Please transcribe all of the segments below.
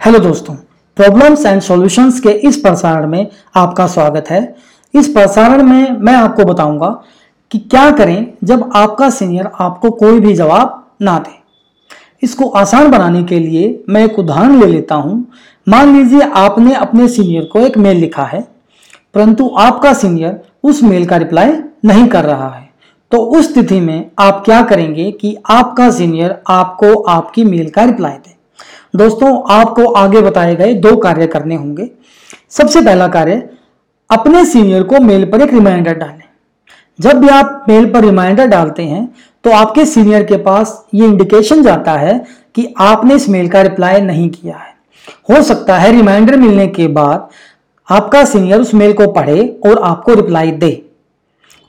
Hello दोस्तों problems and solutions के इस प्रसारण में आपका स्वागत है। इस प्रसारण में मैं आपको बताऊँगा कि क्या करें जब आपका सीनियर आपको कोई भी जवाब ना दे। इसको आसान बनाने के लिए मैं एक उदाहरण ले लेता हूँ। मान लीजिए आपने अपने सीनियर को एक मेल लिखा है, परंतु आपका सीनियर उस मेल का रिप्लाई नहीं कर रहा है। तो उस स्थिति में आप क्या करेंगे कि आपका सीनियर आपको आपकी मेल का रिप्लाई दे। दोस्तों, आपको आगे बताए गए दो कार्य करने होंगे। सबसे पहला कार्य, अपने सीनियर को मेल पर एक रिमाइंडर डालें। जब भी आप मेल पर रिमाइंडर डालते हैं तो आपके सीनियर के पास ये इंडिकेशन जाता है कि आपने इस मेल का रिप्लाई नहीं किया है। हो सकता है रिमाइंडर मिलने के बाद आपका सीनियर उस मेल को पढ़े और आपको रिप्लाई दे।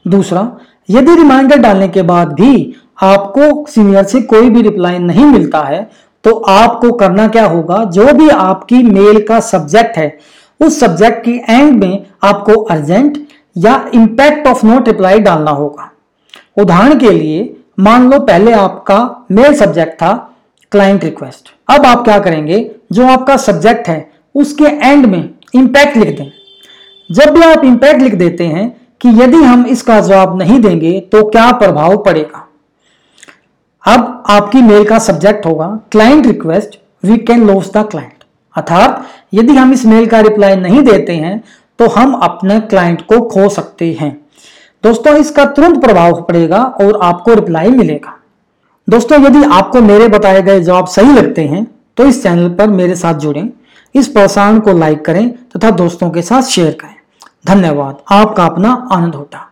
दूसरा, यदि रिमाइंडर डालने के बाद भी आपको सीनियर से कोई भी रिप्लाई नहीं मिलता है तो आपको करना क्या होगा? जो भी आपकी मेल का सब्जेक्ट है, उस सब्जेक्ट की एंड में आपको अर्जेंट या इंपैक्ट ऑफ़ नोट रिप्लाई डालना होगा। उदाहरण के लिए, मान लो पहले आपका मेल सब्जेक्ट था क्लाइंट रिक्वेस्ट अब आप क्या करेंगे? जो आपका सब्जेक्ट है, उसके एंड में इंपैक्ट लिख दें। जब भी आप इंपैक्ट लिख देते हैं कि यदि हम इसका जवाब नहीं देंगे तो क्या प्रभाव पड़ेगा? अब आपकी मेल का सब्जेक्ट होगा client request we can lose the client अर्थात, यदि हम इस मेल का रिप्लाई नहीं देते हैं तो हम अपने क्लाइंट को खो सकते हैं। दोस्तों, इसका तुरंत प्रभाव पड़ेगा और आपको रिप्लाई मिलेगा। दोस्तों, यदि आपको मेरे बताए गए जवाब सही लगते हैं तो इस चैनल पर मेरे साथ जुड़ें। इस प्रसारण को लाइक करें तथा दोस्तों के साथ शेयर करें। धन्यवाद। आपका अपना आनंद होता।